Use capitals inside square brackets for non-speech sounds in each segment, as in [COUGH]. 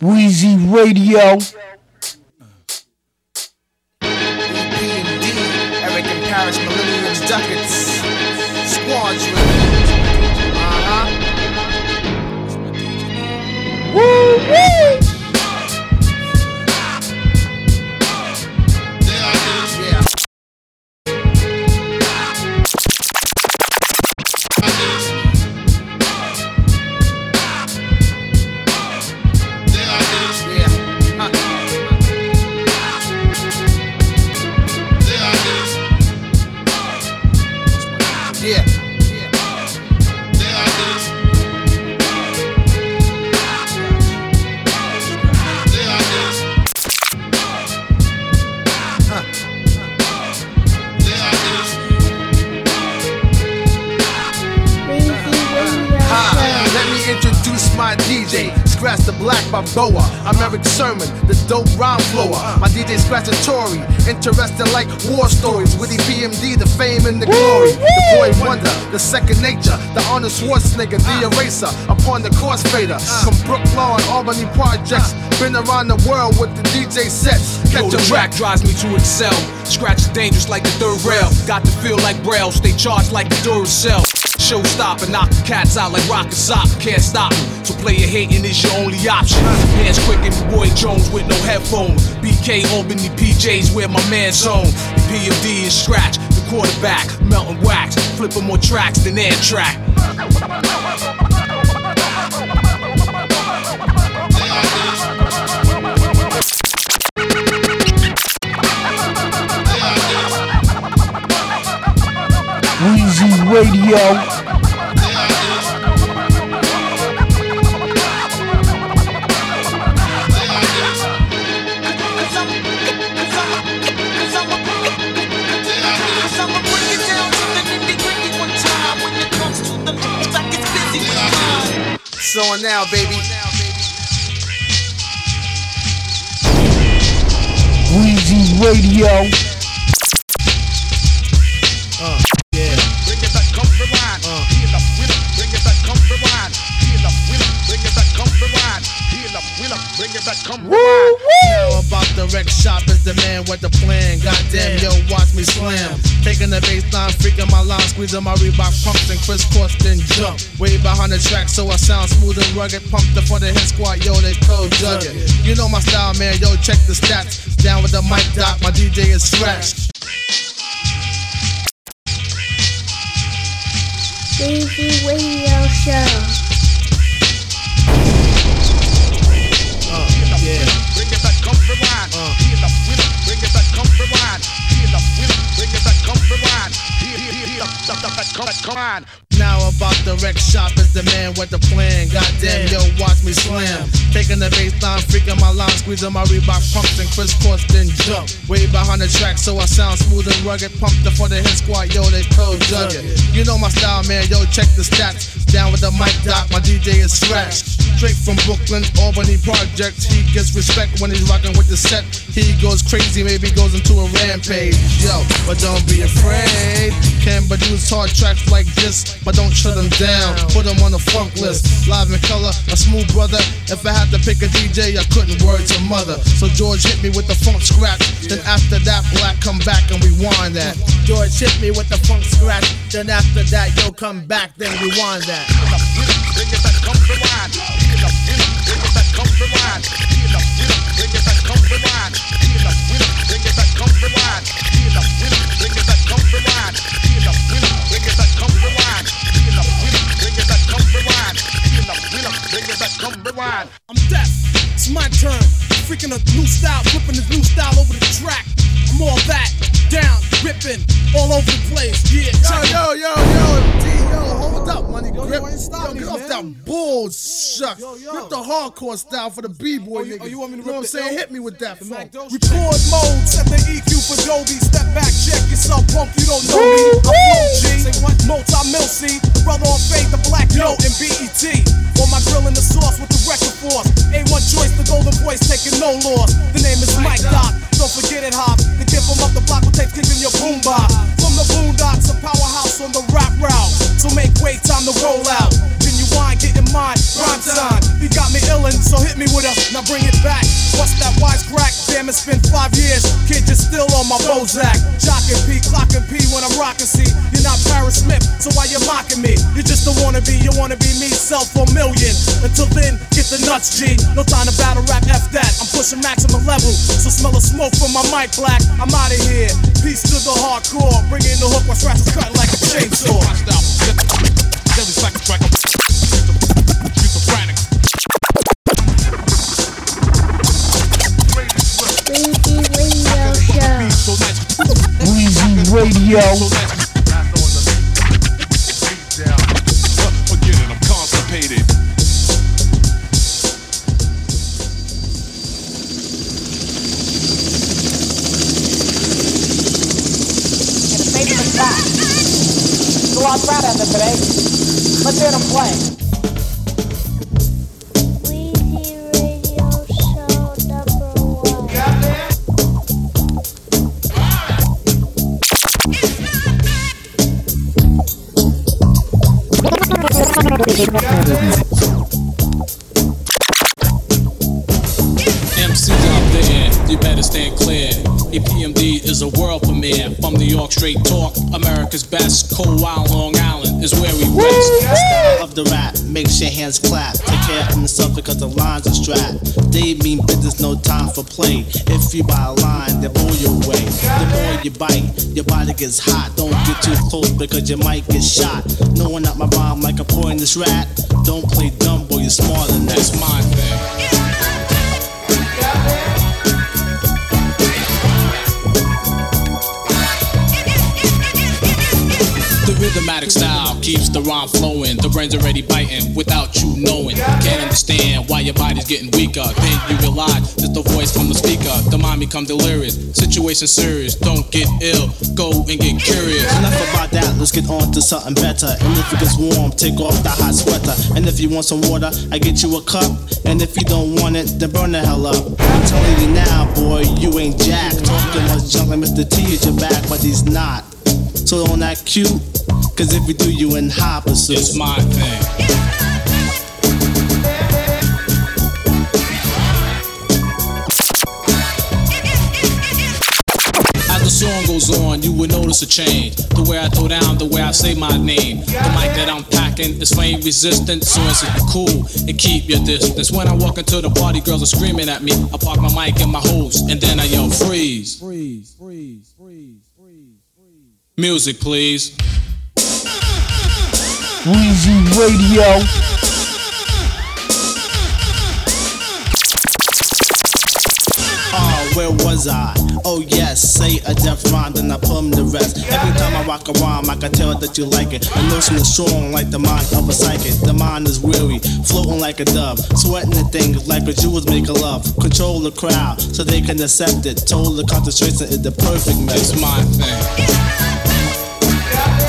Weezy Radio. P&D, Eric and Parrish, Millenniums, Ducats, Squadron. Uh-huh. Woo woo! Schwarzenegger, the eraser. Upon the course fader. From Brooklyn, and Albany projects. Been around the world with the DJ sets. Yo, Catch the a track drives me to excel. Scratch is dangerous like the third rail. Got to feel like Braille, stay charged like the Duracell. Show stop and knock the cats out like rock and sock. Can't stop me, so player hating is your only option. Hands quick and boy Jones with no headphones. BK Albany PJs where my man's home. PMD and Scratch, the quarterback. Melting wax, flipping more tracks than air track. Radio. So on now, baby. Weezy Radio. The baseline, freaking my line, squeezing my Reebok pumps and crisscross then jump. Way behind the track, so I sound smooth and rugged. Pumped up for the hit squad, yo, they cold jug it. You know my style, man, yo, check the stats. Down with the mic doc, my DJ is scratched. Weezy Radio Show. Up, stop, come come on. Now about the wreck shop is the man with the plan. Goddamn, yo, watch me slam. Taking the baseline, freaking my line, squeezing my Reebok pumps and crisscross then jump. Way behind the track, so I sound smooth and rugged. Pumped up for the hit squad, yo, they cold jug. You know my style, man, yo, check the stats. Down with the mic doc, my DJ is scratched. Straight from Brooklyn, Albany projects. He gets respect when he's rocking with the set. He goes crazy, maybe goes into a rampage. Yo, but don't be afraid. Can produce hard tracks like this, but don't shut them down. Put them on the funk list. Live in color, a smooth brother. If I had to pick a DJ, I couldn't word to mother. So George hit me with the funk scratch. Then after that, Black come back and rewind that. George hit me with the funk scratch. Then after that, yo come back, then rewind that. Bring it back, come rewind. Bring it back, come rewind. Bring it back, bring it back, come rewind. Bring it back. Back, come rewind. I'm deaf. It's my turn. Freaking a new style, flipping this new style over the track. I'm all that, down, ripping, all over the place. Yeah, check it. Yo, yo, yo, D, yo, hold up, money Yo, grip. yo, ain't stop Yo, me, get off man. that bullshit. Yo, yo. Grip the hardcore style for the b-boy Oh, you- niggas. oh, you want me to know what I'm the saying? L? Hit me with that The funk. Mac Record mode, set the EQ for Dolby. Step back, check yourself, punk. You don't know me. I'm Flow G. Say what? Multi Mil C. Brother on faith, the black note and BET. On my grill in the sauce with the record force. A1 choice, the golden voice taking no loss. The name is Mike Doc. Don't forget it, Hop. The kid from up the block will take kicking your boombox. From the boondocks, a powerhouse on the rap route. So make way, time to roll out. Genuine, getting mine, prime time. You got me illin', So hit me with a, now bring it back. What's that wise crack? Damn, it's been five years. Kid, you're still on my Bozak. Jockin' P, clockin' P when I'm rockin' C. You're not Parrish Smith, so why you mocking me? You just don't wanna be, you wanna be me, self for a million. Until then, get the nuts, G. No time to battle rap, F that. I'm pushing maximum level, so smell the smoke from my mic black. I'm out of here. Peace to the hardcore. Bring in the hook while scratches cut like a Weezy close because you might get shot. No one out my bomb like a poisonous rat. Don't play dumb, boy, you're smarter than that. That's my thing. The rhythmatic style keeps the rhyme flowing. The brain's already biting without you knowing. Can't understand why your body's getting weaker. Then you realize become delirious. Situation serious. Don't get ill. Go and get curious. Enough about that, let's get on to something better. And if it gets warm, take off the hot sweater. And if you want some water, I get you a cup. And if you don't want it, then burn the hell up. I'm telling you now, boy, you ain't Jack. Talking much junk like Mr. T at your back, but he's not. So don't act cute, cause if you do, you in high pursuit. It's my thing. Will notice a change. The way I throw down, the way I say my name. The mic that I'm packing is flame resistant, so it's cool and keep your distance. When I walk into the party, girls are screaming at me. I park my mic in my hose, and then I yell freeze. Freeze, freeze, freeze, freeze, freeze. Music, please. Weezy Radio. Where was I? Oh yes, say a deaf rhyme, then I 'em the rest. Every time I rock a rhyme, I can tell that you like it. The notion is strong like the mind of a psychic. The mind is weary, floating like a dove, sweating the things like a Jewels make a love. Control the crowd so they can accept it. Total concentration is the perfect mix. It's my thing.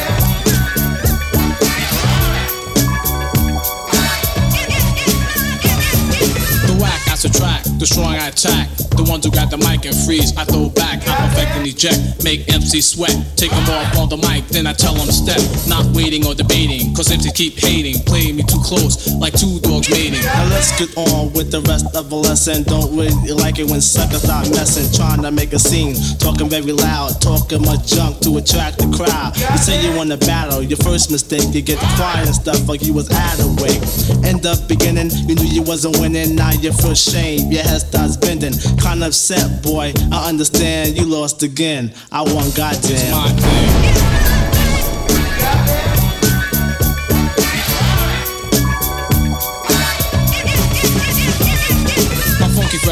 Subtract, the strong I attack. The ones who got the mic and freeze, I throw back. I perfect and eject, make MC sweat. Take them off on the mic, then I tell them step. Not waiting or debating, cause MCs keep hating. Playing me too close, like two dogs mating. Now let's get on with the rest of the lesson. Don't really like it when suckers start messing, trying to make a scene, talking very loud, talking much junk to attract the crowd. You say you want to battle, your first mistake, you get quiet and stuff like you was out of way. End up beginning, you knew you wasn't winning, now you feel shame, your head starts bending. Kind of upset, boy. I understand you lost again. I won, goddamn. My thing.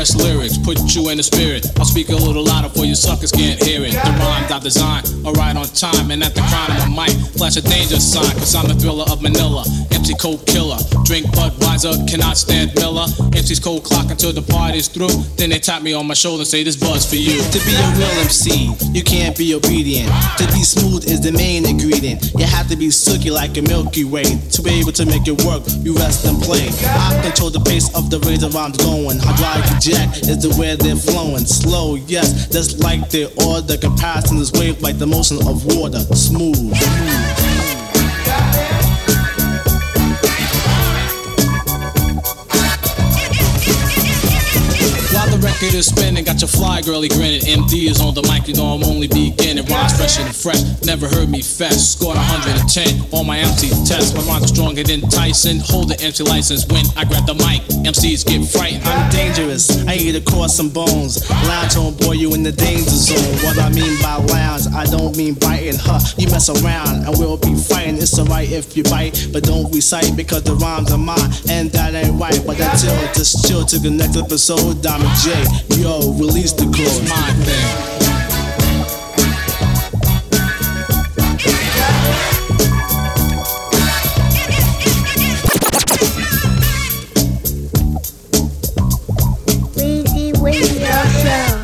Fresh lyrics put you in the spirit. I'll speak a little louder for you suckers can't hear it. The rhymes I design are right on time, and at the crown of my mic, flash a danger sign, cause I'm the thriller of Manila. MC Cold Killer, drink Budweiser, cannot stand Miller. MC's cold clock until the party's through. Then they tap me on my shoulder and say, This buzz for you. To be a real MC, you can't be obedient. To be smooth is the main ingredient. You have to be silky like a Milky Way. To be able to make it work, you rest and play. I control the pace of the razor I'm going. Hydraulic is the way they're flowing. Slow, yes, just like the order. Comparison is wave like the motion of water. Smooth. Record is spinning, got your fly girly grinning. MD is on the mic, you know I'm only beginning. Rhymes fresh and fresh, never heard me fest. Scored 110 on my MC test. My rhymes are stronger than Tyson. Hold the MC license when I grab the mic. MCs get frightened. I'm dangerous. I eat across some bones. Lounge on boy, you in the danger zone. What I mean by lounge, I don't mean biting. Huh? You mess around and we'll be fighting. It's alright if you bite, but don't recite because the rhymes are mine and that ain't right. But until just chill to the next episode, Diamond J, yo, release the chorus. My thing. Weezy Radio Show.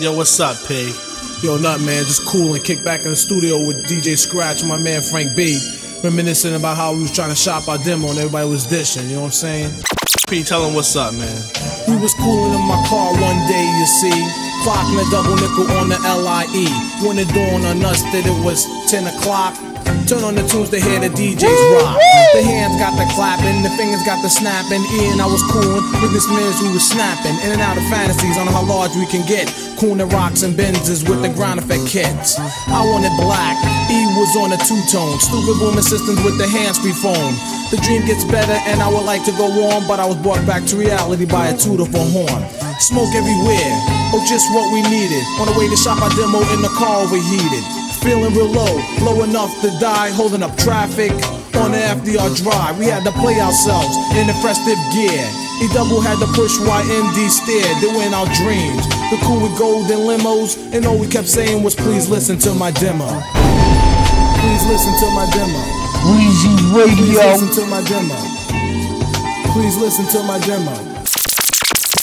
Yo, what's up, P? Yo, nut man, just cool and kick back in the studio with DJ Scratch and my man Frank B. Reminiscing about how we was trying to shop our demo and everybody was dishing, you know what I'm saying? P, tell him what's up, man. We was cooling in my car one day, you see. Clocking a double nickel on the LIE. When it dawned on us that it was 10 o'clock. Turn on the tunes to hear the DJs rock. The hands got the clapping, the fingers got the snapping. Ian, I was cooling. With this minutes we was snapping. In and out of fantasies on how large we can get. Cooling rocks and Benzes with the ground effect kits. I wanted black. E was on a two-tone. Stupid booming systems with the hands-free phone. The dream gets better and I would like to go on, but I was brought back to reality by a two to four horn. Smoke everywhere, oh just what we needed. On the way to shop our demo in the car overheated. Feeling real low, low enough to die, holding up traffic on the FDR drive. We had to play ourselves in the festive gear. E double had to push YMD steer, doing our dreams. The cool with golden limos, and all we kept saying was, please listen to my demo. Please listen to my demo. Weezy Please listen to my demo. Please listen to my demo.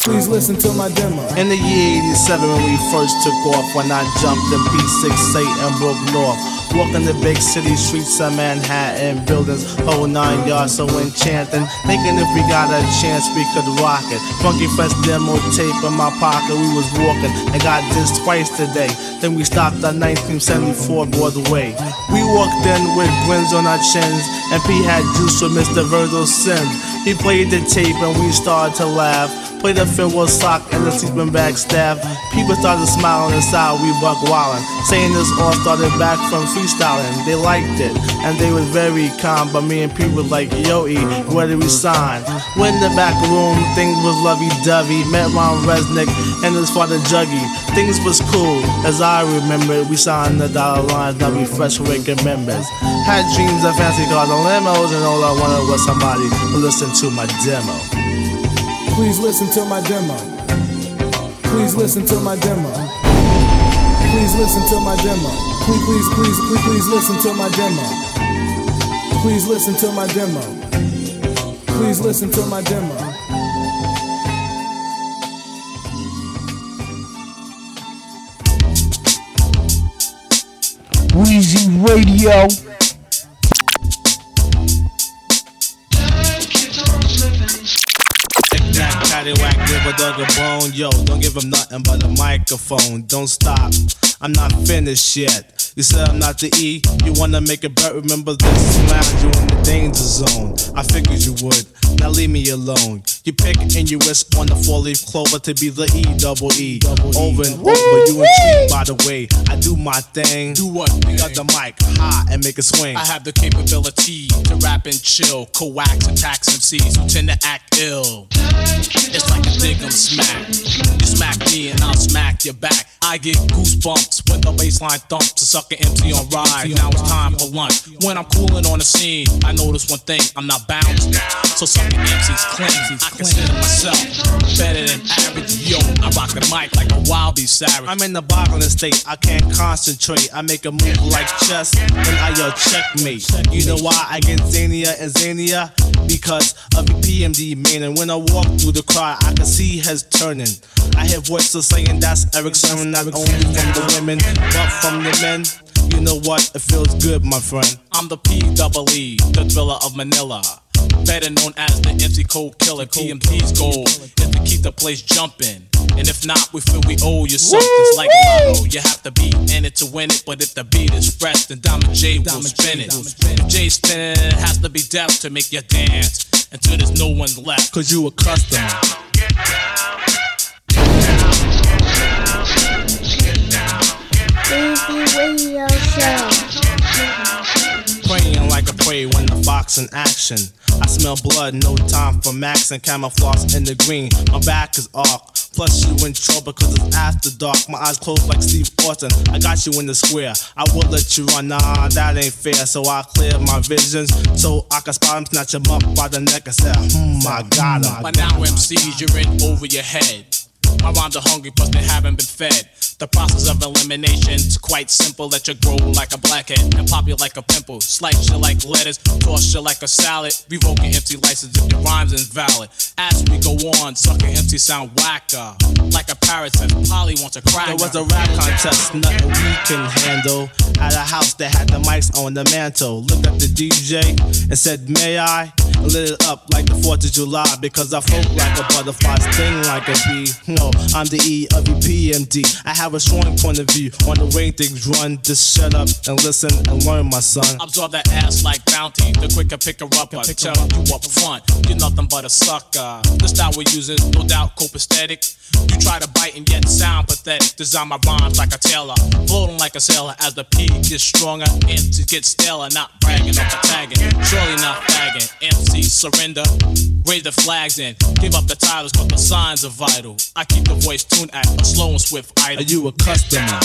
Please listen to my demo. In the year 87 when we first took off, when I jumped in P6 and broke north. Walking the big city streets of Manhattan, buildings whole nine yards so enchanting. Thinking if we got a chance we could rock it. Funky fresh demo tape in my pocket, we was walking and got this twice today. Then we stopped at 1974 Broadway. We walked in with grins on our chins, and P had juice with Mr. Virgil Sims. He played the tape and we started to laugh. Played a farewell sock and the sleeping bag staff. People started smiling inside, we buck wildin'. Saying this all started back from freestyling. They liked it and they was very calm. But me and P was like, Yo, E, where did we sign? Went in the back room, things was lovey dovey. Met Ron Resnick and his father Juggy. Things was cool, as I remember. it. We signed the dollar lines, now we fresh wicked members. Had dreams of fancy cars and limos, and all I wanted was somebody to listen to my demo. Please listen to my demo. Please listen to my demo. Please listen to my demo. Please, please, please, please, please listen to my demo. Please listen to my demo. Please listen to my demo. Weezy Radio. A bone. Yo, don't give him nothing but a microphone. Don't stop. I'm not finished yet. You said I'm not the E. You wanna make a bet? Remember this lounge, you in the danger zone. I figured you would. Now leave me alone. You pick and you wish on the four leaf clover to be the E double E. Over and over, you intrigued by the way I do my thing. Do what? You got the mic high and make it swing. I have the capability to rap and chill, coax attacks MCs who tend to act ill. It's like a dig 'em smack. You smack me and I'll smack your back. I get goosebumps when the baseline thumps. A sucker MC on ride. Now it's time for lunch. When I'm cooling on the scene, I notice one thing: I'm not bounced. So sucker MCs claim I consider myself better than average. Yo, I rock the mic like a wild beast savage. I'm in the boggling state, I can't concentrate. I make a move like chess, and I yell checkmate. You know why I get zania and zania? Because of the PMD man. And when I walk through the crowd, I can see heads turning. I hear voices saying that's Erick Sermon, not only from the women, but from the men. You know what? It feels good, my friend. I'm the P double E, the thriller of Manila. Better known as the MC Cold Killer. PMT's goal is to keep the place jumping. And if not, we feel we owe you something. It's like lotto. You have to be in it to win it. But if the beat is fresh, then Diamond J will spin it. Spinning it, it has to be deaf to make you dance until there's no one left. Cause you a customer. Easy Radio Show. Praying like a prey when the fox in action. I smell blood, no time for max and camouflage in the green. My back is off. Plus you in trouble cause it's after dark. My eyes closed like Steve Austin. I got you in the square. I will let you run. Nah, that ain't fair. So I clear my visions so I can spot him, snatch him up by the neck and say, hmm, my god, I got him. By now, MCs, you're in over your head. My rhymes are hungry, plus they haven't been fed. The process of elimination's quite simple. Let you grow like a blackhead and pop you like a pimple. Slice you like lettuce, toss you like a salad. Revoke your empty license if your rhyme's invalid. As we go on, sucking empty sound whacker. Like a parrot says, Polly wants a cracker. There was a rap contest, nothing we can handle. At a house that had the mics on the mantle. Looked at the DJ and said, May I? Lit it up like the 4th of July because I float like a butterfly, sting like a bee. Hmm. No, I'm the E of your PMD. I have a strong point of view on the way things run. Just shut up and listen and learn, my son. Absorb that ass like bounty. The quicker pick her up, I tell you up front. You're nothing but a sucker. The style we're using, no doubt, copacetic. You try to bite and yet sound pathetic. Design my rhymes like a tailor, floating like a sailor. As the P gets stronger, MC gets staler. Not bragging, not tagging, surely not fagging. MC surrender, raise the flags and give up the titles, but the signs are vital. I keep the voice tuned at a slow and swift idle. Are you a customer?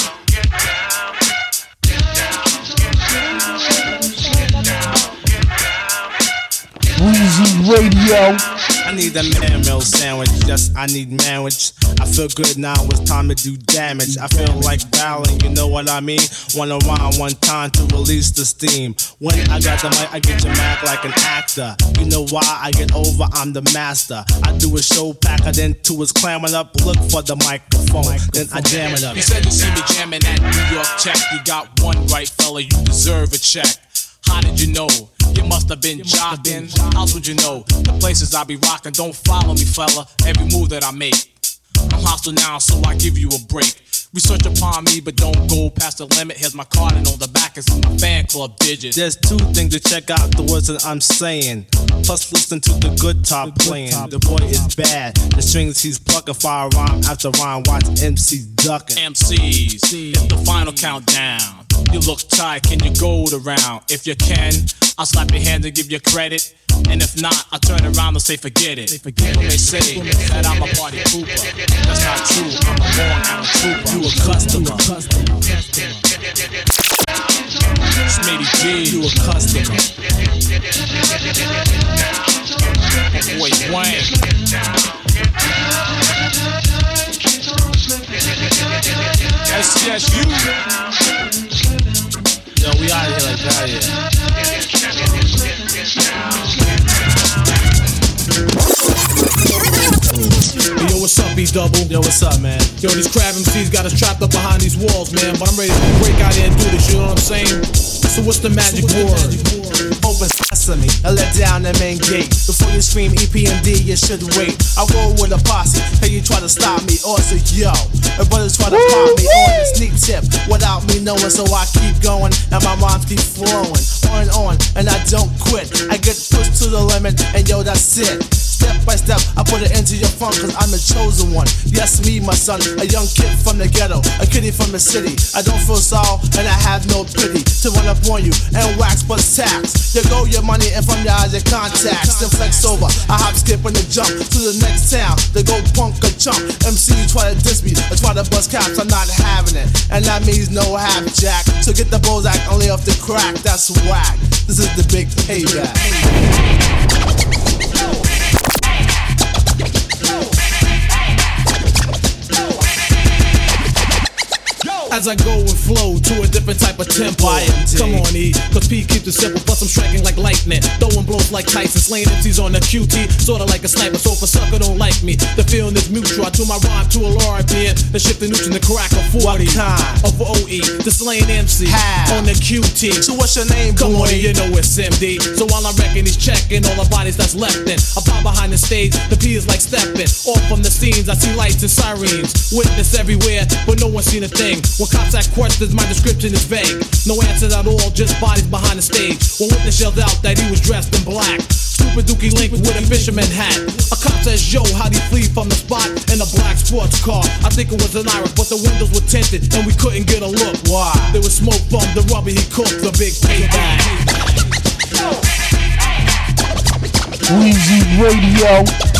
Weezy Radio. I need a man meal sandwich. Yes, I need manwich. I feel good now. It's time to do damage. I feel like battling. You know what I mean? Wanna rhyme one time to release the steam. When I got the mic, I get you mad like an actor. You know why I get over? I'm the master. I do a show pack, packer, then two is clamming up. Look for the microphone, then I jam it up. You said you see me jamming at New York check. You got one right, fella. You deserve a check. How did you know? You must have been jocking. How would you know? The places I be rocking. Don't follow me, fella. Every move that I make. I'm hostile now, so I give you a break. Research upon me, but don't go past the limit. Here's my card, and on the back is my fan club digits. There's two things to check out the words that I'm saying. Plus, listen to the good top playing. The boy is bad. The strings he's plucking, fire rhyme after rhyme. Watch MC ducking. MCs, it's the final countdown. You look tight, can you go the round? If you can, I'll slap your hand and give you credit. And if not, I'll turn around and say forget it. They forget they say that I'm a party pooper, that's not true. I'm a born out trooper. You a customer. Smitty G, You a customer. boy Wayne. SCSU, Yo, we out here like that, yeah. Yo, what's up, B Double? Yo, what's up, man? Yo, these crab MCs got us trapped up behind these walls, man. But I'm ready to break out here and do this, you know what I'm saying? So what's the magic word? Open sesame, I let down the main gate. Before you scream E EPMD, you should wait. I roll with a posse, hey, you try to stop me, or say, yo. And brothers try to pop me on a sneak tip without me knowing, so I keep going, and my rhymes keep flowing. On and on, and I don't quit. I get pushed to the limit, and yo, that's it. Step by step, I put it into your funk, cause I'm the chosen one. Yes, me, my son, a young kid from the ghetto, a kiddie from the city. I don't feel sorrow, and I have no pity to run up on you and wax but tax. You go your money, and from your eyes, your contacts. Then flex over, I hop, skip, and the jump to the next town. They go punk or chump. MC try to diss me, I try to bust caps, I'm not having it. And that means no half jack. So get the Bozak only off the crack, that's whack. This is the big payback. As I go and flow to a different type of tempo. Come on, E, cause P keeps it simple, plus I'm striking like lightning. Throwing blows like Tyson, slaying MCs on the QT, sorta like a sniper. So if a sucker don't like me, the feeling is mutual. I tune my rhyme to a RPM, then shift the nutrient to crack a 40. What kind? Of OE, the slaying MC How? on the QT. So what's your name, Come on, boy? you know it's MD. So while I'm wrecking, he's checking all the bodies that's left in. I pop behind the stage, the P is like stepping. Off from the scenes, I see lights and sirens. Witness everywhere, but no one's seen a thing. When cops ask questions, my description is vague. No answers at all, just bodies behind the stage. One witness yelled out that he was dressed in black. Stupid Dookie Link with a fisherman hat. A cop says, Yo, how'd he flee from the spot in a black sports car? I think it was an Iris, but the windows were tinted and we couldn't get a look. Why? There was smoke from the rubber he cooked, the big payback. Weezy Radio.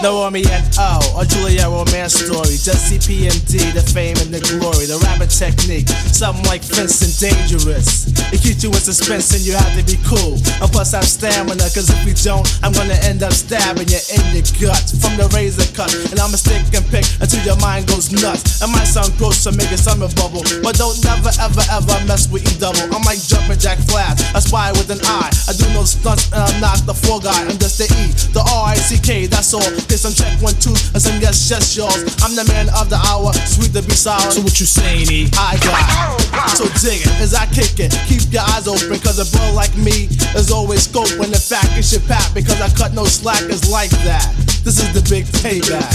No Romeo and O, or romance story. Just CPMD, the fame and the glory, the rapping technique, something like fencing dangerous. It keeps you in suspense and you have to be cool. And plus I have stamina, cause if you don't, I'm gonna end up stabbing you in the gut from the razor cut. And I'ma stick and pick until your mind goes nuts. It might sound gross to make a summer bubble, but don't never ever ever mess with E double. I'm like jumping Jack Flash, I spy with an eye. I do no stunts and I'm not the four guy. I'm just the E, the R I C K. That's all. Get some check one two and some yes yes y'all. I'm the man of the hour, sweet to be sour. So what you saying, E? I got. So dig it as I kick it. Keep your eyes open, cause a bro like me is always scope when the fact is your pat because I cut no slackers like that. This is the big payback.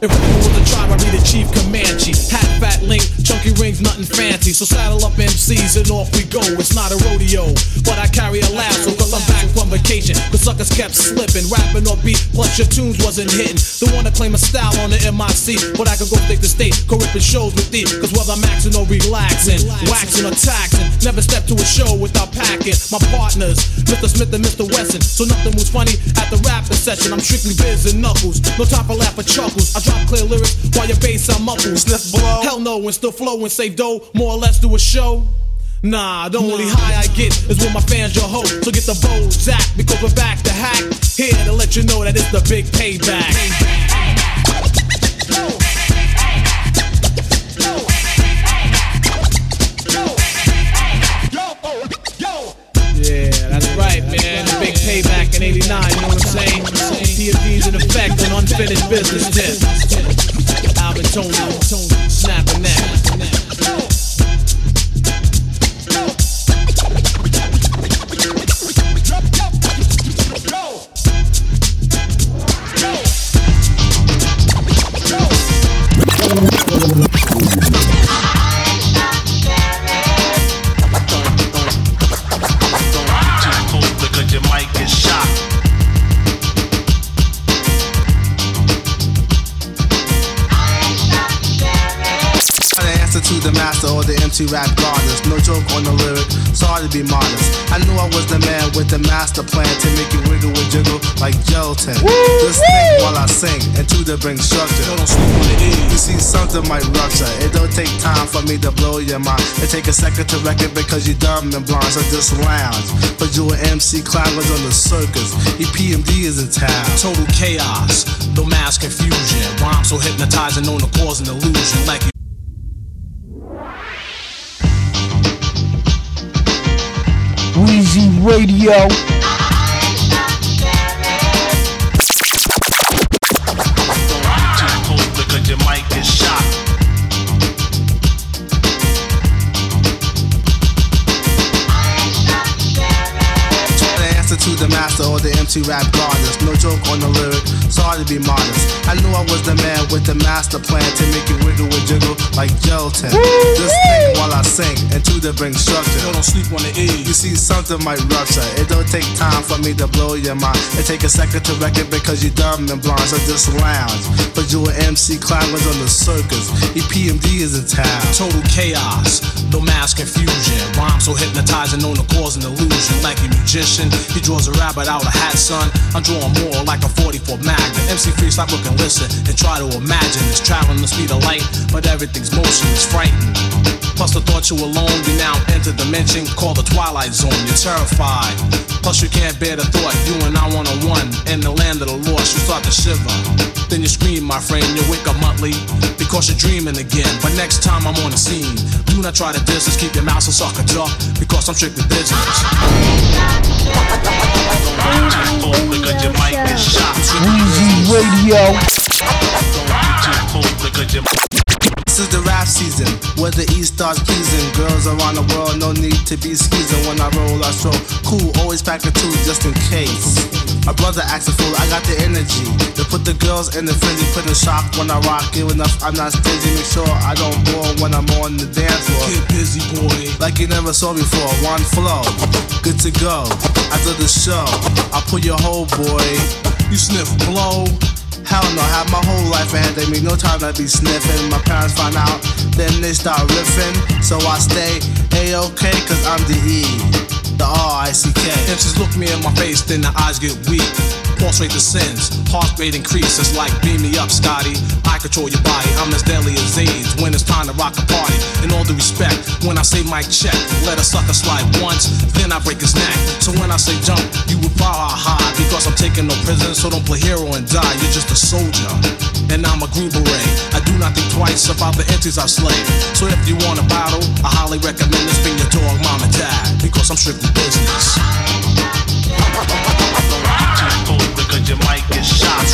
If Ripper was a tribe, I'd be the chief Comanche. Hat, fat link, chunky rings, nothing fancy. So saddle up MCs and off we go. It's not a rodeo, but I carry a lasso cause I'm back from vacation. Cause suckers kept slipping, rapping off beat, plus your tunes wasn't hitting. The one to claim a style on the MIC, but I could go state to state, go ripping shows with thee. Cause whether I'm maxing or relaxing, waxing or taxing, never step to a show without packing. My partners, Mr. Smith and Mr. Wesson. So nothing was funny at the rapping session. I'm strictly biz and knuckles. No time for laugh or chuckles. I drop clear lyrics while your bass sound muffled. Sniff blow. Hell no, and still flow and save dough. More or less do a show. Nah, the only high I get is when my fans your hope. So get the bold zap because we're back to hack. Here to let you know that it's the big payback. Yeah, that's right, man. The big payback in 89, you know what I'm saying? PFD's in effect on unfinished business. Alvin Tony, snapping that. Master or the MC rap goddess. No joke on the lyric, sorry to be modest. I knew I was the man with the master plan to make you wiggle and jiggle like gelatin. Just think while I sing and to the bring structure. You see, something might rupture. It don't take time for me to blow your mind. It take a second to record because you dumb and blind. So just lounge. But you an MC climbers on the circus. EPMD is in town. Total chaos, no mass confusion. Rhyme so hypnotizing, known to cause an illusion. Like you Radio. To the master or the MC rap goddess. No joke on the lyric, sorry to be modest. I knew I was the man with the master plan to make you wiggle and jiggle like gelatin. Just think while I sing and to the bring structure. don't sleep on the E. You see, something might rupture. It don't take time for me to blow your mind. It take a second to record because you dumb and blind. So just lounge. But you an MC climbers on the circus. EPMD is in town. Total chaos, no mass confusion. Rhyme so hypnotizing, known to cause an illusion. Like a magician, he draws a rabbit out of hat, son. I'm drawing more like a 44 Magnum. MC free, stop looking, listen, and try to imagine. It's traveling the speed of light, but everything's motion is. Plus the thought thought you were alone, you now enter dimension called the Twilight Zone. You're terrified. Plus, you can't bear the thought you and I one on one in the land of the lost. You start to shiver. Then you scream, my friend. You wake up monthly because you're dreaming again. But next time I'm on the scene, do not try to diss us. Keep your mouth so sucker duck because I'm strictly business. Too full because your mic is shot. Weezy Radio. This is the rap season where the East starts pleasing. Girls around the world, no need to be skeezing. When I roll, I stroll cool, always pack a two just in case. My brother acts a fool, I got the energy to put the girls in the frenzy, put in shock when I rock. Give enough, I'm not stingy. Make sure I don't bore when I'm on the dance floor. Get busy, boy. Like you never saw before. One flow, good to go. After the show, I pull your whole boy. You sniff blow. Hell no, have my whole life ahead of me. No time to be sniffing. My parents find out, then they start riffing. So I stay A-OK, cause I'm the E, the R-I-C-K. MCs look me in my face, then the eyes get weak. Pulse rate descends, heart rate increases like beam me up, Scotty. I control your body, I'm as deadly as AIDS when it's time to rock a party. In all due respect, when I say mic check, let a sucker slide once, then I break his neck. So when I say jump, you would power high because I'm taking no prisoners, so don't play hero and die. You're just a soldier, and I'm a green beret. I do not think twice about the entities I slay. So if you want a battle, I highly recommend this being your dog, mom and dad, because I'm strictly business. Your mic is shot.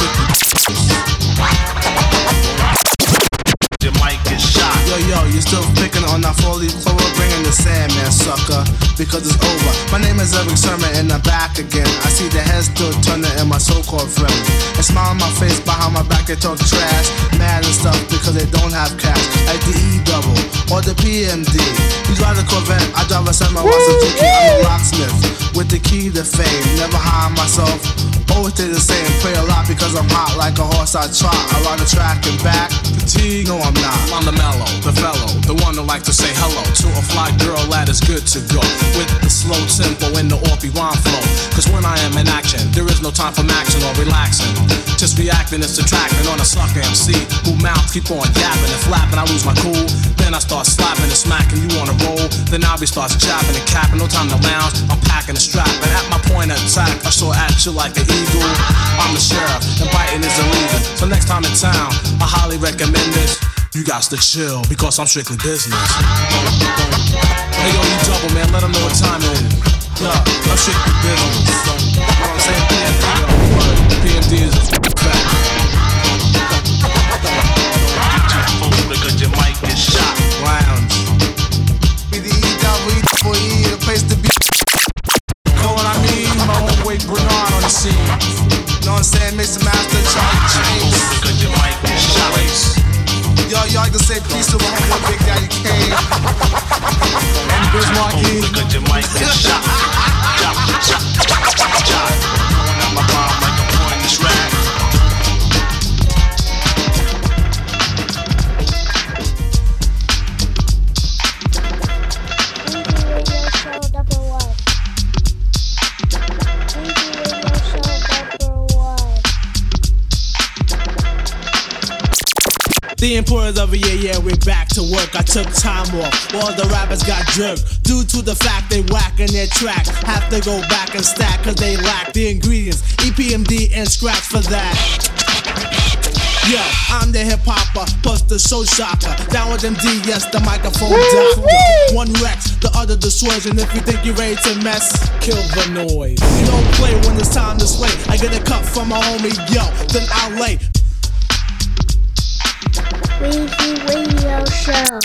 Yo, yo, you still picking on that bringing the Sandman, sucker, because it's over. My name is Erick Sermon, and I'm back again. I see the heads still turning in my so-called friends. And smile on my face behind my back, they talk trash, mad and stuff, because they don't have cash. Like the E double or the PMD. You drive the Corvette, I drive a semi Suzuki. I'm a locksmith with the key to fame. Never hire myself. Always stay the same, pray a lot because I'm hot like a horse I trot around the track and back. Fatigue, no I'm not. I'm the mellow, the fellow, the one who likes to say hello to a fly girl that is good to go. With the slow tempo and the offbeat rhyme flow. Cause when I am in action, there is no time for maxing or relaxing. Just reacting and subtracting on a sucker MC who mouth keep on yapping and flapping. I lose my cool, then I start slapping and smacking you on a roll. Then I'll be starts jabbing and capping. No time to lounge, I'm packing and strapping. At my point of attack, I saw at you like an eagle. I'm the sheriff, and biting is illegal. So next time in town, I highly recommend this. You got to chill because I'm strictly business. Hey yo, you double man, let them know what time it is. Yeah, I'm strictly business. You know what I'm saying? PMD, yo, word. PMD is a fact. Full your mic is shot. Lounge. Be the place to be. Know what I mean? My homeboy Bernard on the scene. Know what I'm saying? Mix the master, Charlie James. Because your mic is shot. Race. Yo, y'all can say peace to my homeboy Big Daddy Kane. And Biz Markie. Because your mic shot. [LAUGHS] The importance of a yeah, yeah, we're back to work. I took time off. All the rappers got jerked. Due to the fact they whack in their track. Have to go back and stack cause they lack the ingredients. EPMD and scratch for that. Yo, I'm the hip hopper, plus the soul shocker. Down with them D, yes, the microphone doctor. One Rex, the other and if you think you're ready to mess, kill the noise. You don't play when it's time to slay. I get a cut from my homie, yo, then I'll lay. Weezy Radio Show.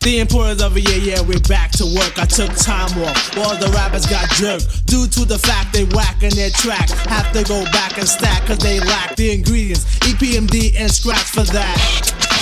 The importance of a yeah, yeah, we're back to work. I took time off. All the rappers got jerked. Due to the fact they whack in their track. Have to go back and stack cause they lack the ingredients. EPMD and scratch for that.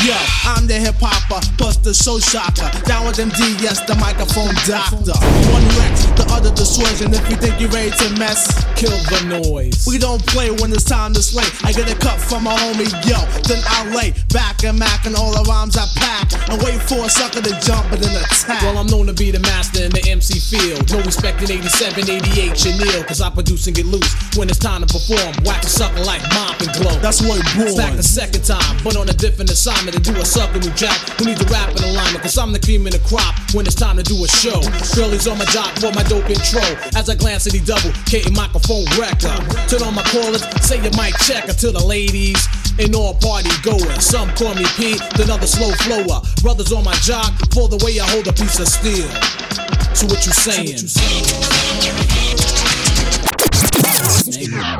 Yo, I'm the hip hopper, plus the show shocker. Down with them D, yes, the microphone doctor. One Rex, the other dissuasion. If you think you're ready to mess, Kill the noise. we don't play when it's time to slay. I get a cut from my homie, yo. Then I lay back and mac and all the rhymes I pack. And wait for a sucker to jump and then attack. Well, I'm known to be the master in the MC field. No respect in 87, 88, Chanel. Cause I produce and get loose when it's time to perform. Whack a sucker like mop and glow. That's what born. Back the second time, but on a different assignment to do a sucker new jack who needs a rap in alignment. Cause I'm the cream in the crop when it's time to do a show. Girlies on my jock for my dope intro. As I glance at the double, K microphone wrecker. Uh. Turn on my callers, say your mic check uh, until the ladies. And all party goers. Some call me P, then others slow flower. Brothers on my jock for the way I hold a piece of steel. So what you saying? So what you saying?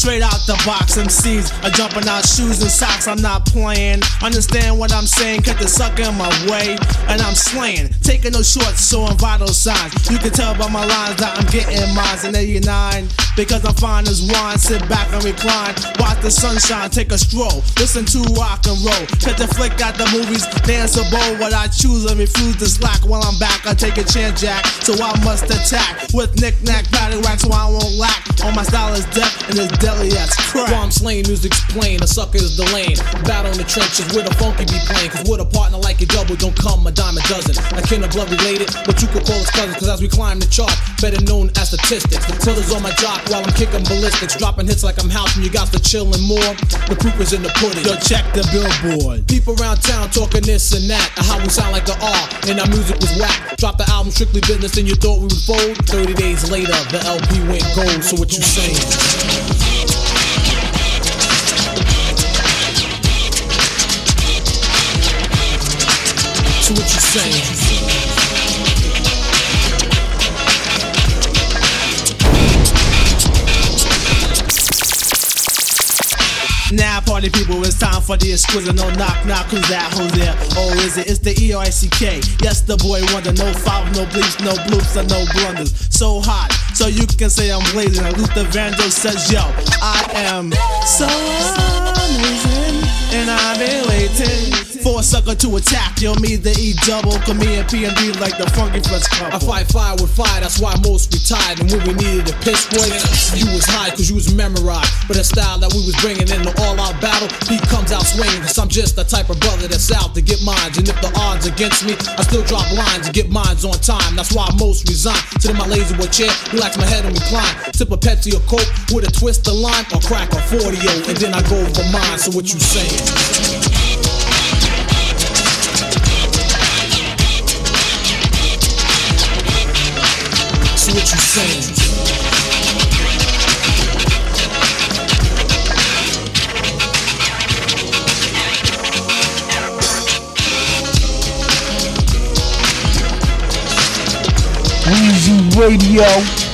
Straight out the box, MCs are jumping out shoes and socks. I'm not playing. Understand what I'm saying? Cut the sucker in my way, and I'm slaying. Taking no shorts, showing vital signs. You can tell by my lines that I'm getting mines in 89. Because I'm fine as wine. Sit back and recline. Watch the sunshine, take a stroll. Listen to rock and roll. Cut the flick at the movies, dance a bowl. What I choose and refuse to slack. While I'm back, I take a chance, Jack. So I must attack with knick-knack, paddywhack, so I won't lack. All my style is death and it's deadly crack. While I'm slaying, music's plain, a sucker is the lane. Battle in the trenches where the funky be playing. Cause with a partner like a double, don't come a dime a dozen. I kin of blood related, but you could call us cousins. Cause as we climb the chart, better known as statistics. The tiller's on my jock while I'm kicking ballistics. Dropping hits like I'm housing, you got to chillin' more. The proof is in the pudding. Yo, check the billboard. People around town talking this and that, how we sound like the R, and our music was whack. Drop the album strictly business, and you thought we would fold. 30 days later, the LP went gold. So what you saying? So what you saying? Now, party people, it's time for the exquisite. No knock, knock, who's that? Who's there? Oh, is it? It's the E R I C K. Yes, the boy wonder. No foul, no bleeps, no bloops, and no blunders. So hot, so you can say I'm blazing. And Luther Vandross says, Yo, I am so amazing, and I've been waiting for a sucker to attack. Yo, me, the E double, come me and P and D like the funky fresh couple. I fight fire with fire, that's why most retired. And when we needed a piss boy, you was high cause you was memorized. But the style that we was bringing in the all out battle, he comes out swinging. Cause I'm just the type of brother that's out to get mines. And if the odds against me, I still drop lines to get mines on time. That's why most resign. Sit in my lazy boy chair, relax my head and recline. Sip a Pepsi or Coke with a twist of lime or crack a 40 and then I go for mine. So what you saying? What you saying? Weezy Radio.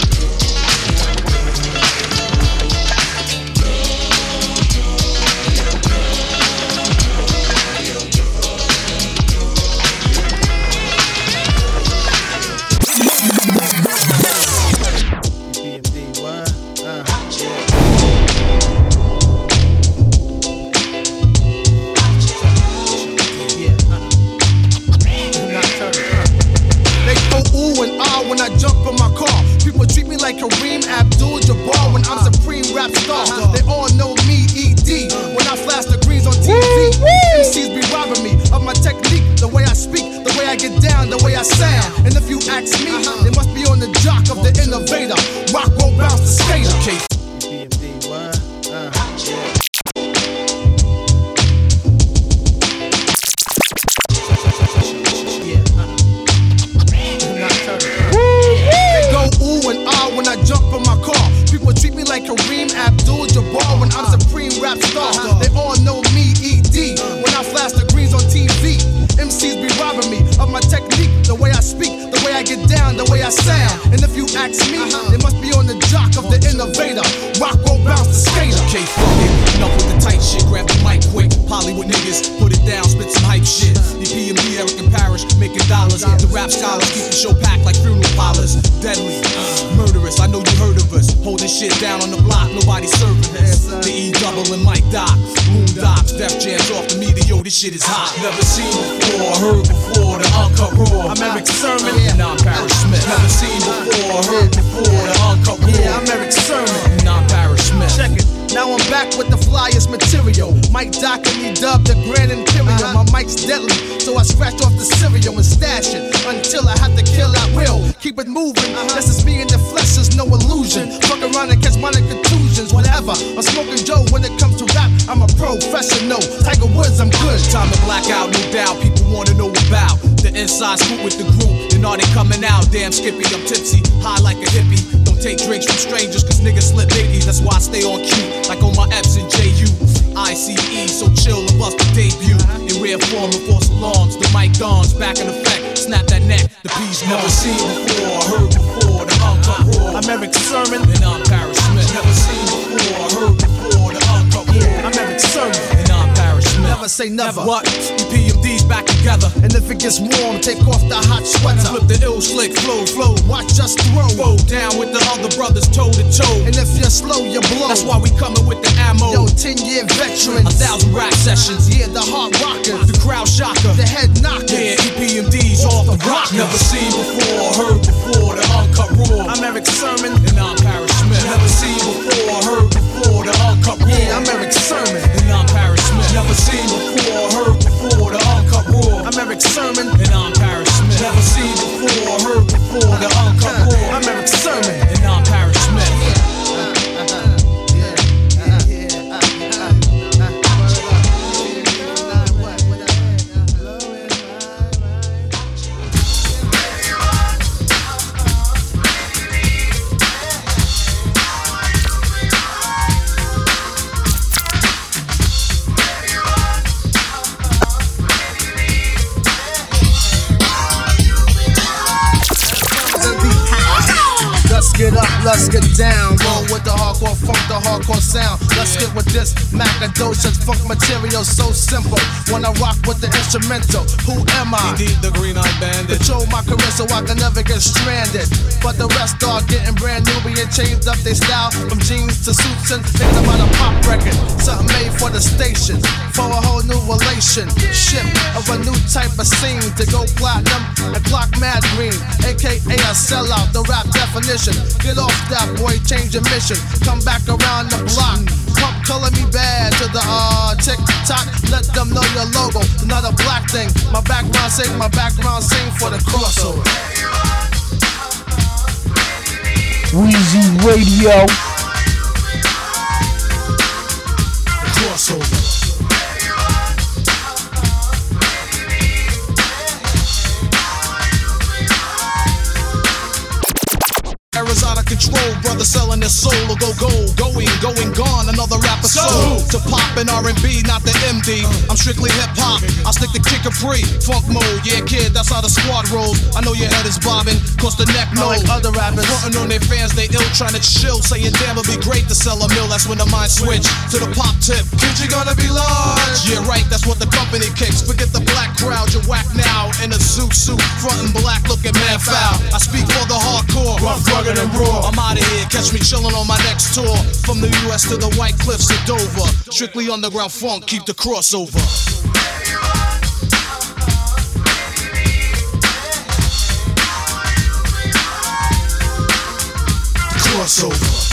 Docs, off the media. Yo, this shit is hot. Never seen before, heard before. The uncut raw. I'm Erick Sermon. Non Parrish Smith. Never seen before, heard before. The uncut raw. Yeah, I'm Erick Sermon. Now I'm back with the flyest material. Mike Doc and me dubbed the Grand Imperial. Uh-huh. My mic's deadly, so I scratch off the cereal and stash it until I have to kill at will. Keep it moving. Uh-huh. This is me in the flesh, there's no illusion. Fuck around and catch minor contusions, whatever. I'm smoking Joe when it comes to rap. I'm a professional. Tiger Woods, I'm good. Time to black out, no doubt. People wanna know about the inside scoop with the group. And are they coming out? Damn Skippy, I'm tipsy, high like a hippie. Don't take drinks from strangers, cause niggas slip biggies. That's why I stay on cue, like on my F's and JU. ICE, so chill and bust the debut. In rare form and false alarms, the mic guns back in effect. Snap that neck, the P's never seen before, heard before, the uncut raw. I'm Erick Sermon. And I'm Parrish Smith. Never seen before, heard before, the uncut raw. I'm Erick Sermon. Never say never. What? The PMD's back together. And if it gets warm, take off the hot sweater. Flip the ill slick flow, flow. Watch us throw. Go down with the other brothers toe to toe. And if you're slow, you blow. That's why we coming with the ammo. Yo, 10 year veterans. A thousand rap sessions. Yeah, the hard rockers. The crowd shocker. The head knockers. Yeah, EPMD's off the rock. Never seen before, heard before, the uncut raw. I'm Erick Sermon. And I'm Parrish Smith. Never seen before, heard before, the uncut raw. Yeah, I'm Erick Sermon. And I'm Parrish Smith. Never seen before, heard before, the uncut raw. I'm Erick Sermon. And I'm Parrish Smith. Never seen before, heard before, the uncut raw. I'm Erick Sermon. And I'm Parrish get with this Macadocious funk material so simple. When I rock with the instrumental, who am I? Indeed, the green eyed bandit. Control my career so I can never get stranded. But the rest are getting brand new, being changed up their style from jeans to suits and thinking about a pop record. Something made for the station, for a whole new relationship of a new type of scene to go platinum and clock mad green, aka a sellout. The rap definition. Get off that boy, change your mission. Come back around the block. Pump me bad to the uh tick tock. Let them know your logo. It's not a black thing. My background sing, my background sing for the crossover. Weezy Radio. Crossover. Soul will go gold. Going, going, gone, another rapper soul. To pop and R&B, not the MD. I'm strictly hip hop. I stick to kick a free, funk mode. Yeah, kid, that's how the squad rolls. I know your head is bobbing, cause the neck knows. like other rappers. Frontin' on their fans, they ill, trying to chill. Saying, damn, it'd be great to sell a mill. That's when the mind switch to the pop tip. Kid, you gonna be large. Yeah, right, that's what the company kicks. Forget the black crowd, you're whack now. In a zoot suit, frontin' black, looking man foul. I speak for the rough, rugged, and raw. I'm out of here, catch me chillin' on my next tour. From the US to the White Cliffs of Dover. Strictly underground funk, keep the crossover. Crossover.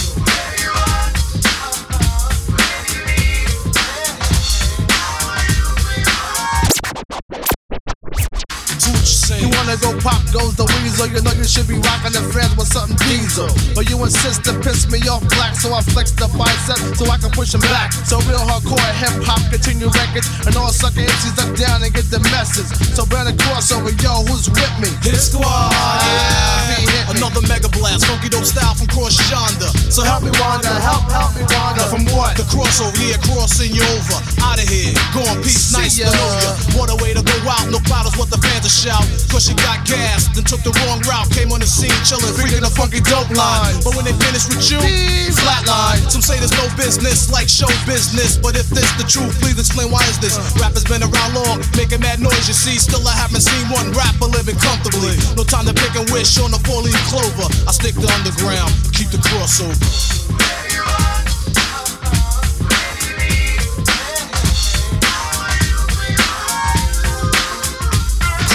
The. You know you should be rocking the friends with something diesel. But you insist to piss me off black, so I flex the bicep so I can push them back. So real hardcore hip hop continue records, and all sucker MCs duck down and get the message. So burn a crossover, yo, who's with me? Hit squad, Yeah, yeah. hit me. Another mega blast, funky dope style from cross yonder. So help me wander, help, help me wander. From what? The crossover, yeah, crossing you over. Out of here, going peace, nice See to ya. know. What a way to go out, no is what the fans are shout. Cause she got gas, then took the wrong route. Came on the scene, chillin', freaking a funky dope line. But when they finish with you, flatline. Some say there's no business like show business. But if this the truth, please explain why is this? Uh. Rappers been around long, making mad noise, you see. Still, I haven't seen one rapper living comfortably. No time to pick and wish on the four leaf clover. I stick to underground, keep the crossover.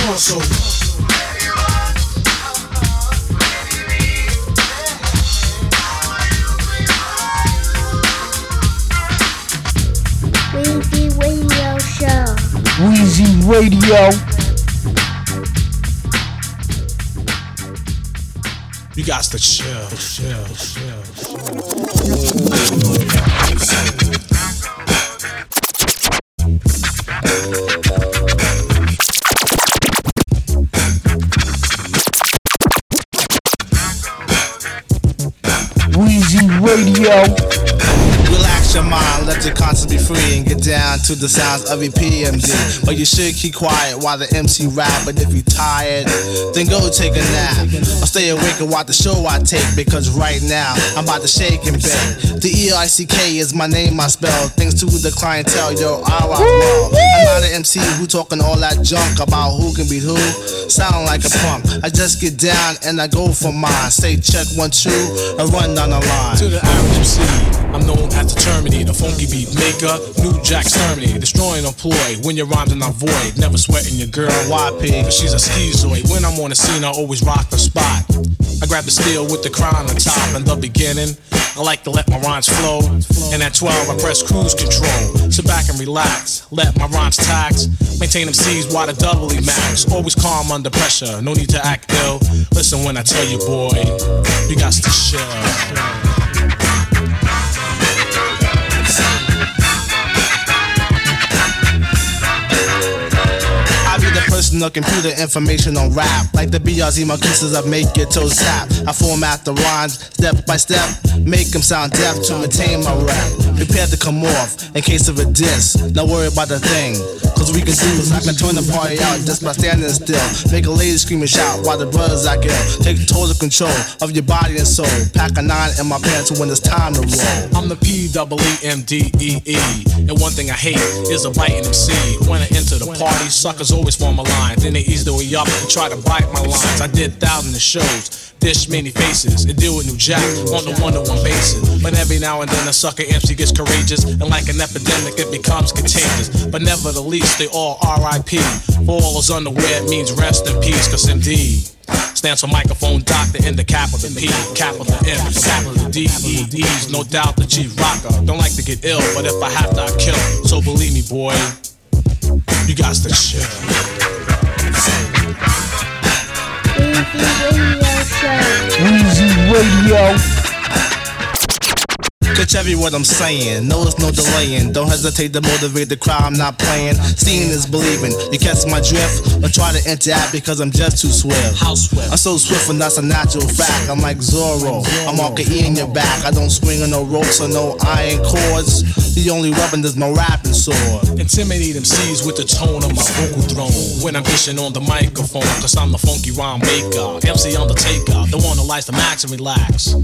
Crossover. Weezy Radio Show. Radio. You got to chill, chill, chill. Radio. Relax your mind, let your conscience be free and get down to the sounds of your PMD. But you should keep quiet while the MC rap. But if you're tired, then go take a nap. Or stay awake and watch the show I take because right now I'm about to shake and bake. The E I C K is my name, I spell. Thanks to the clientele, yo, I rock. I'm not an MC who talking all that junk about who can beat who. Sound like a punk. I just get down and I go for mine. Say check one, two, and run down the line. To the average MC, I'm known as the Terminator, the funky beat maker, new Jack Terminator, destroying employ when your rhymes are not void. Never sweating your girl, YP, cause she's a schizoid. When I'm on the scene, I always rock the spot. I grab the steel with the crown on top in the beginning. I like to let my rhymes flow. And at 12, I press cruise control. Sit back and relax, let my rhymes tax. Maintain them C's while the doubly max. Always calm under pressure, no need to act ill. Listen when I tell you, boy, you got to chill. I personal computer information on rap. Like the BRZ Marquises, I make your toes tap. I format the rhymes step by step, make them sound deaf to maintain my rap. Prepare to come off in case of a diss. Don't worry about the thing, cause we can do this. I can turn the party out just by standing still. Make a lady scream and shout while the brothers I kill. Take total control of your body and soul. Pack a nine in my pants when it's time to roll. I'm the P double E M D E E. And one thing I hate is a biting MC. When I enter the party, suckers always form a line. Then they ease their way up and try to bite my lines. I did thousands of shows, dish many faces, and deal with New Jack on the one to one basis. But every now and then a sucker MC gets courageous, and like an epidemic, it becomes contagious. But never the least, they all RIP. For all those unaware, it means rest in peace, cause MD. Stands for microphone doctor in the capital P, capital M, capital D, E, D's. No doubt the chief rocker. Don't like to get ill, but if I have to, I kill. So believe me, boy, you got to chill. Weezy Radio Show. Weezy Radio. Catch every word I'm saying. Notice no delaying. Don't hesitate to motivate the crowd. I'm not playing. Seeing is believing. You catch my drift or try to interact because I'm just too swift. I'm so swift and that's a natural fact. I'm like Zorro. I'm all E in your back. I don't swing on no ropes or no iron cords. The only weapon is my rapping sword. Intimidate MCs with the tone of my vocal throne. When I'm dishing on the microphone, cause I'm the funky rhyme maker. MC on the taker. The one who likes to max and relax.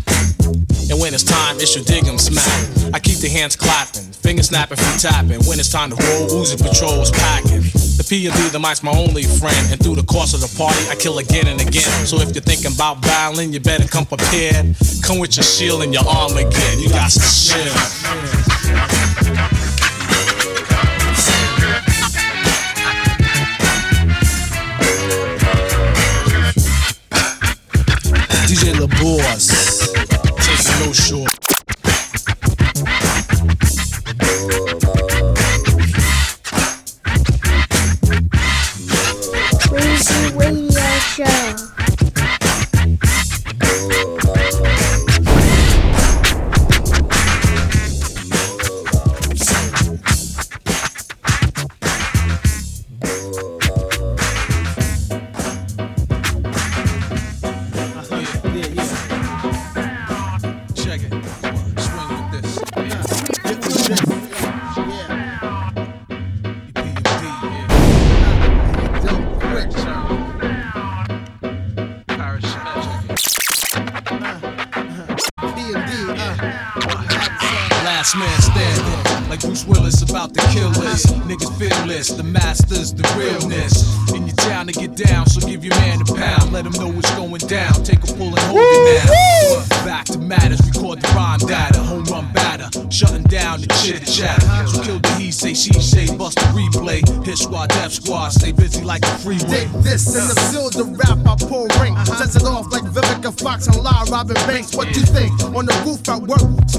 And when it's time, it's your dig I keep the hands clapping, fingers snapping, feet tapping. When it's time to roll, Uzi patrols packing. The P and D, the mic's my only friend. And through the course of the party, I kill again and again. So if you're thinking about battling, you better come prepared. Come with your shield and your arm again. You got some shit. [LAUGHS] DJ La Boss. Taking no short. Radio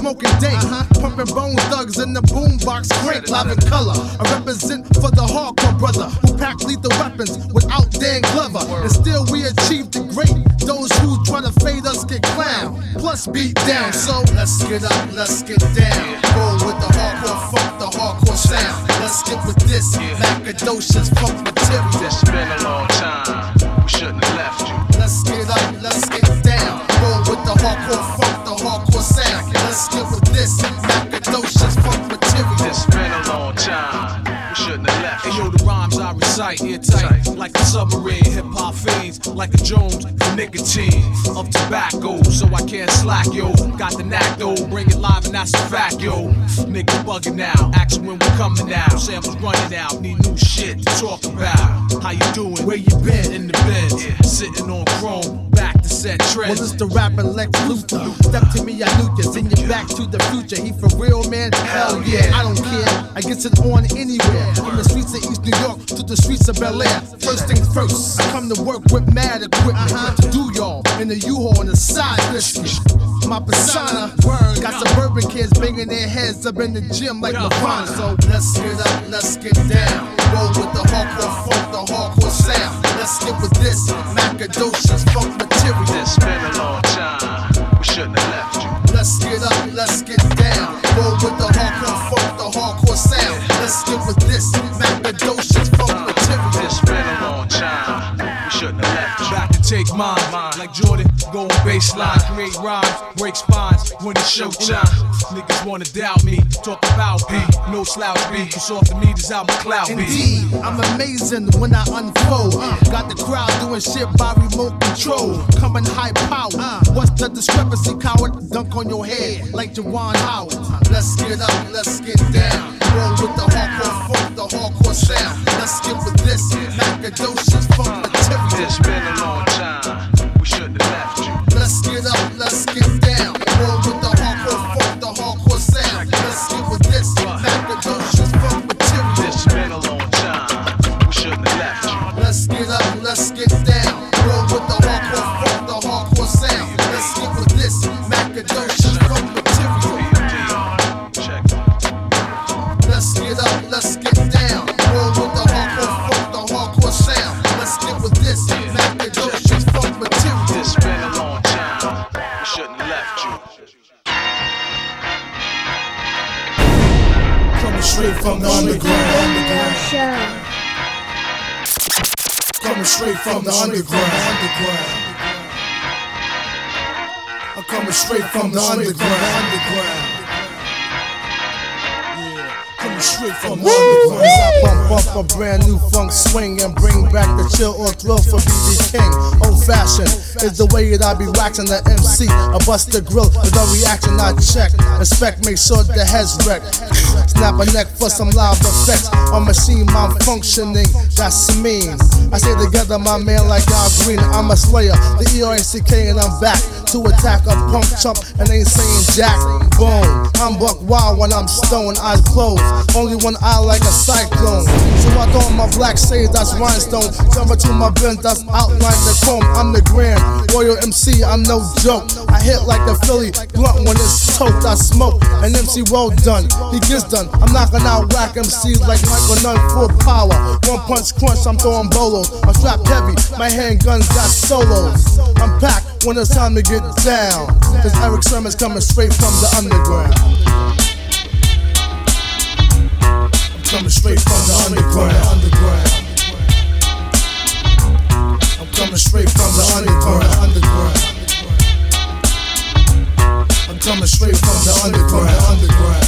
smoking dank. Nicotine of tobacco, so I can't slack, yo. Got the knack though, bring it live and that's a fact, yo. Niggas bugging now, action when we coming out. Samples running out, need new shit to talk about. How you doing? Where you been? In the beds, sitting on chrome, back to set Well, trends. it's the rapper Lex Luthor. Step to me, I knew you. Send you back to the future. He for real, man. Hell yeah. I don't care. I get it on anywhere. From the streets of East New York to the streets of Bel Air. First things first, I come to work with mad equipment uh-huh. to do y'all in the U-Haul on the side biscuit. My persona, word, got suburban kids banging their heads up in the gym like Nirvana. So let's get up, let's get down. Roll with the hardcore funk, the hardcore sound. Let's get with this Macadocious funk material. It's been a long time. We shouldn't have left you. Let's get up, let's get down. Roll with the hardcore funk, the hardcore sound. Let's get with this Macadocious take mine, like Jordan, going baseline, create rhymes, break spines when it's showtime. Niggas wanna doubt me, talk about P, no slouch B, off the meters out my cloud B. Indeed, I'm amazing when I unfold. Got the crowd doing shit by remote control. Coming high power. What's the discrepancy, coward? Dunk on your head like Juwan Howard. Let's get up, let's get down. With the hardcore funk, the hardcore sound. Let's get with this Macadocious funk material. It's been a long time. We shouldn't have left you. Let's get up, let's get down. From the underground. I'm coming straight from the underground. Straight from the. As I bump up a brand new funk swing and bring back the chill or thrill for BB King. Old fashioned is the way that I be waxing the MC. I bust the grill with a reaction I check. Inspect, make sure the head's wrecked. Snap a neck for some live effects. On machine, I'm functioning. That's mean. I stay together, my man, like Al Green. I'm a slayer, the E R A C K, and I'm back to attack a punk chump and ain't saying jack. Boom. I'm buck wild when I'm stoned, eyes closed. Only one eye like a cyclone. So I throw my black shades, that's rhinestone. Jump to my bend, that's outline the chrome. I'm the grand royal MC, I'm no joke. I hit like a Philly blunt when it's choked. I smoke an MC well done. He gets done. I'm knocking out whack MCs like Michael Nunn, full power. One punch crunch, I'm throwing bolos. I'm strapped heavy, my handguns got solos. I'm packed when it's time to get down. Cause Erick Sermon's coming straight from the underground. I'm coming straight from the underground. underground. I'm coming straight from the underground. underground. I'm coming straight from the underground. underground.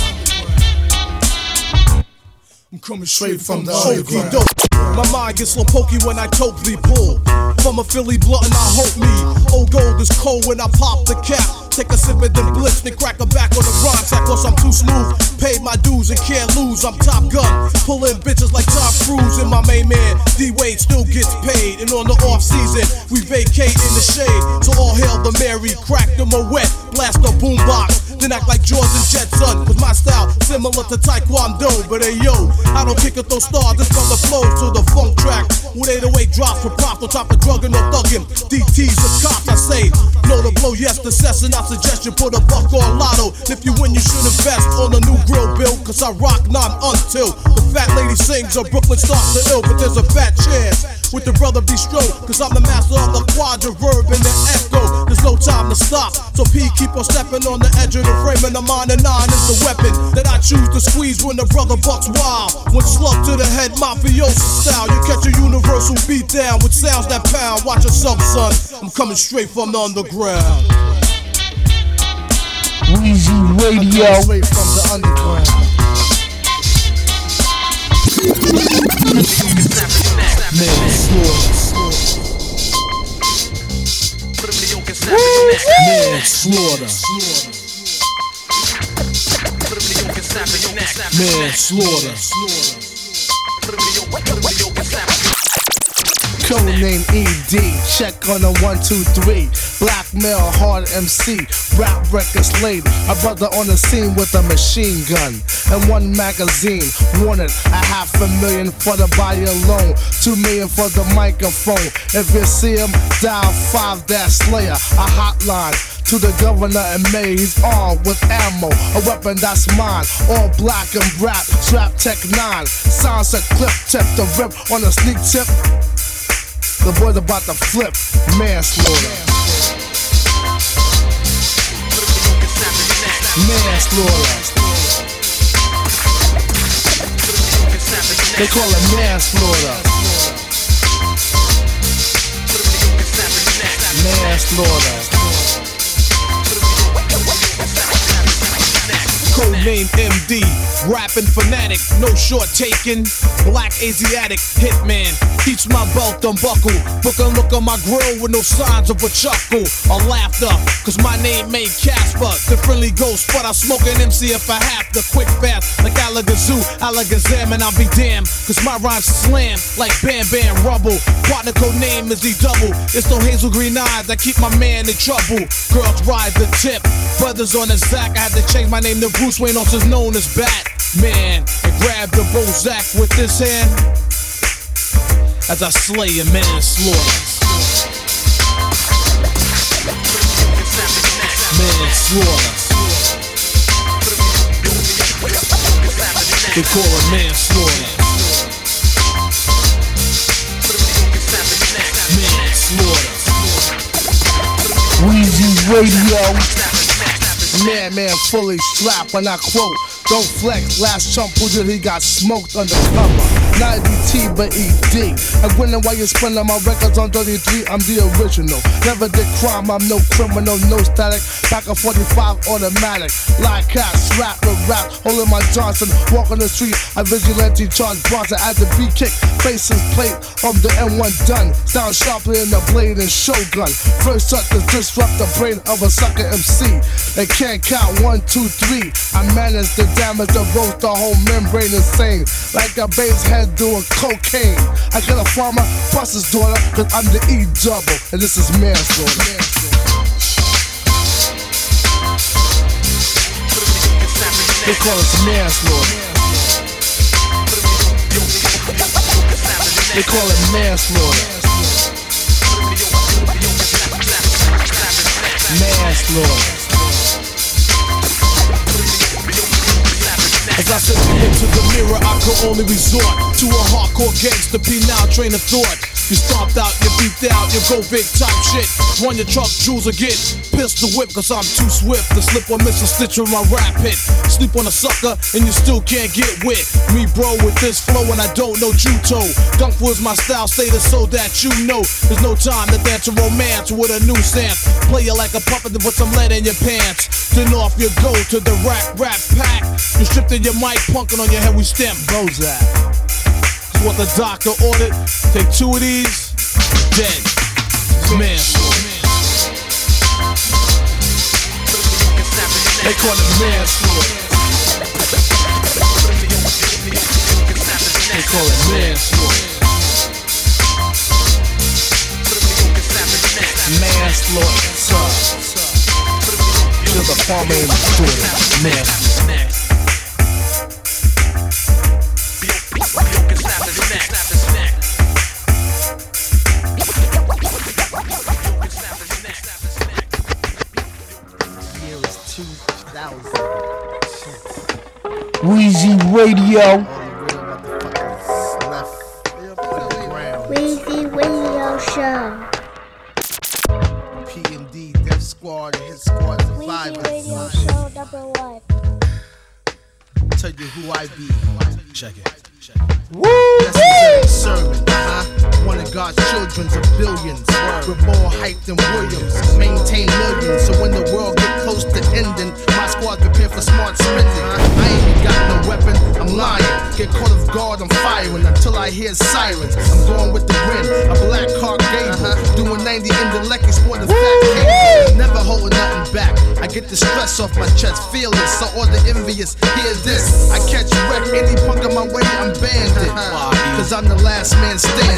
I'm coming straight from the underground. My mind gets slow pokey when I totally pull. From a Philly blunt and I hope me. Old gold is cold when I pop the cap. Take a sip and then blitz, then crack a back on the rhyme sack cause I'm too smooth. Paid my dues and can't lose, I'm Top Gun. Pulling bitches like Tom Cruise and my main man, D Wade still gets paid. And on the off season, we vacate in the shade. So all hail the Mary, crack them a wet, blast the boombox. Then act like Jaws and Jetson, cause my style similar to Taekwondo. But hey yo, I don't kick it those stars, this from the flow to the funk track. With 808 drops for props, on top of drugging or thugging. DT's the cops, I say. Blow the blow, yes, the session. I suggest you put a buck on lotto. If you win, you should invest on a new grill bill, cause I rock non until the fat lady sings or Brooklyn starts to ill. But there's a fat chance with the brother be Bistro, cause I'm the master of the Quadraverb and the echo. There's no time to stop, so P keep on stepping on the edge of the frame, and the mind and nine is the weapon that I choose to squeeze when the brother bucks wild. When slug to the head, mafioso style, you catch a universal beat down with sounds that pound. Watch yourself, son. I'm coming straight from the underground. Weezy Radio. Straight from the underground. Man, slaughter. Slaughter. Codename ED, check on a one, two, three. Blackmail, hard MC, rap records lady. A brother on the scene with a machine gun and one magazine. Wanted a half a million for the body alone, two million for the microphone. If you see him, dial five dash slayer, a hotline. To the governor and he's armed with ammo, a weapon that's mine. All black and rap, strap tech nine. Sounds a clip, tip the rip on a sneak tip. The boy's about to flip, manslaughter. Manslaughter. They call it manslaughter. Manslaughter. Codename MD, rapping fanatic, no short taking. Black Asiatic hitman, keeps my belt unbuckled. Book a look on my grill with no signs of a chuckle or laughter. Cause my name ain't Casper, the friendly ghost, but I smoke an MC if I have to. Quick fast, like Alakazoo, Alakazam, and I'll be damned. Cause my rhymes slam like Bam Bam Rubble. Partner code name is the double. It's no hazel green eyes that keep my man in trouble. Girls ride the tip, brothers on the Zack. I had to change my name to Bruce Wayne, also known as Batman. And grab the Bozak with this hand as I slay a manslaughter. Manslaughter. They call it manslaughter. Manslaughter. Weezy Radio. Man, man, fully strapped when I quote. Don't flex, last chump who did he got smoked undercover. Not but ED. I'm winning while you're spending my records on 33. I'm the original. Never did crime, I'm no criminal, no static. Back a 45 automatic. Like cats, rap with rap. Holding my Johnson, walk on the street. I vigilante Charles Bronson at the B kick. Faces plate on the M1 done. Sound sharply in the blade and shogun. First touch to disrupt the brain of a sucker MC. They can't count one, two, three. I manage the damage to roast the whole membrane insane. Like a bass head doing cocaine. I got a farmer, bust his daughter, cause I'm the E double. And this is manslaughter. They call us manslaughter. They call it manslaughter. Manslaughter. As I said into the mirror, I could only resort to a hardcore gangster penile train of thought. You stomped out, you beat out, you go big type shit. Run your truck, jewels again. Pistol whip, cause I'm too swift to slip or miss a stitch with my rap hit. Sleep on a sucker, and you still can't get wit. Me, bro, with this flow, and I don't know Juto. Gunk was my style, stated so that you know. There's no time to dance a romance with a new stance. Play you like a puppet to put some lead in your pants. Then off you go to the rap rap pack. You stripped in your mic, punkin' on your head, we stamp Bozak. What the doctor ordered. Take two of these, dead. Manslaughter. They call it manslaughter. They call it manslaughter. Manslaughter. To the farmer in the daughter. Manslaughter. Weezy Radio. Feel it. So all the envious, hear this. I catch wreck, any punk on my way, I'm banded. Cause I'm the last man standing.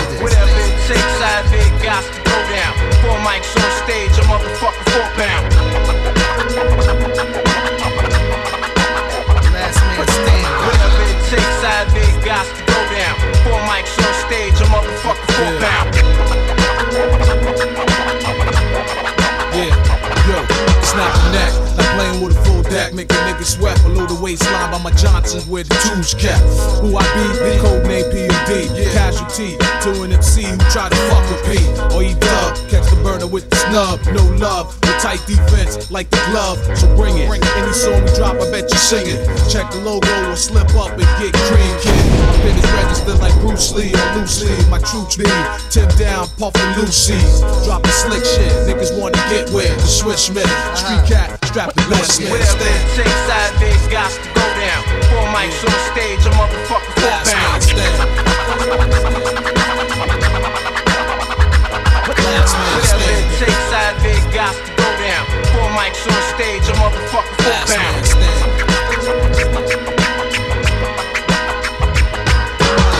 My where the tools kept. Who I be? The code name PMD. Casualty to an MC who try to fuck with P. Or he dub, catch the burner with the snub. No love, with tight defense like the glove. So bring it. Any song we drop, I bet you sing it. Check the logo or slip up and get cream, kid. Been is registered like Bruce Lee or Lucy. My troops be Tim down, puffin' Lucy's. Dropping slick shit, niggas wanna get with the Swiss Smith. Street uh-huh. cat, strap the best man. Whatever it Stand. takes, I have it got to go down. Four mics on stage, a motherfucker four Last man stand. Last man Whatever it takes, have it got to go down. Four mics on stage, a motherfucker four stand.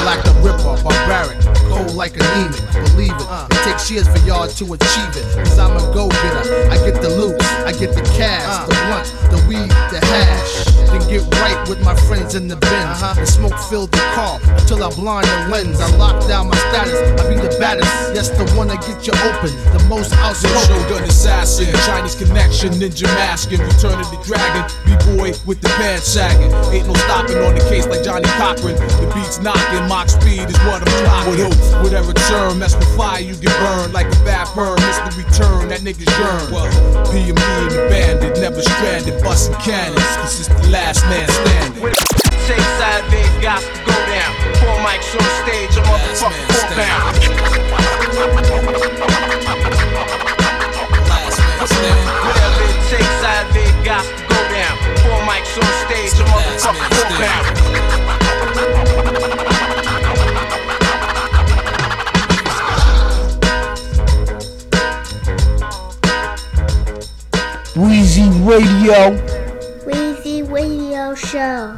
Like a ripper, barbaric, cold like anemic. Believe it, it takes years for y'all to achieve it. Cause I'm a go getter. I get the loot, I get the cash, the uh-huh. blunt, the weed, the hash. Then get right with my friends in the bins. Uh-huh. And smoke filled the car until I blind the lens. I lock down my status, I be the baddest. Yes, the one that get you open, the most outspoken. Shogun assassin, Chinese connection, ninja masking, return of the dragon, B-boy with the pants sagging. Ain't no stopping on the case like Johnnie Cochran. The beats knocking, mock speed is what I'm clocking. With hope, whatever turn, mess with fire, you get burned like a bad burn. Miss the return, that nigga's yearn. Well, PME and the bandit, never stranded, busting cannons, cause it's the last man standing. Whatever it takes, I have it got to go down. Four mics on stage, a Last motherfucker man four standing. pound. Last man standing. Whatever it takes, I it got to go down. Four mics on stage, a motherfucker four pound. Wheezy Radio. Wheezy Radio Show.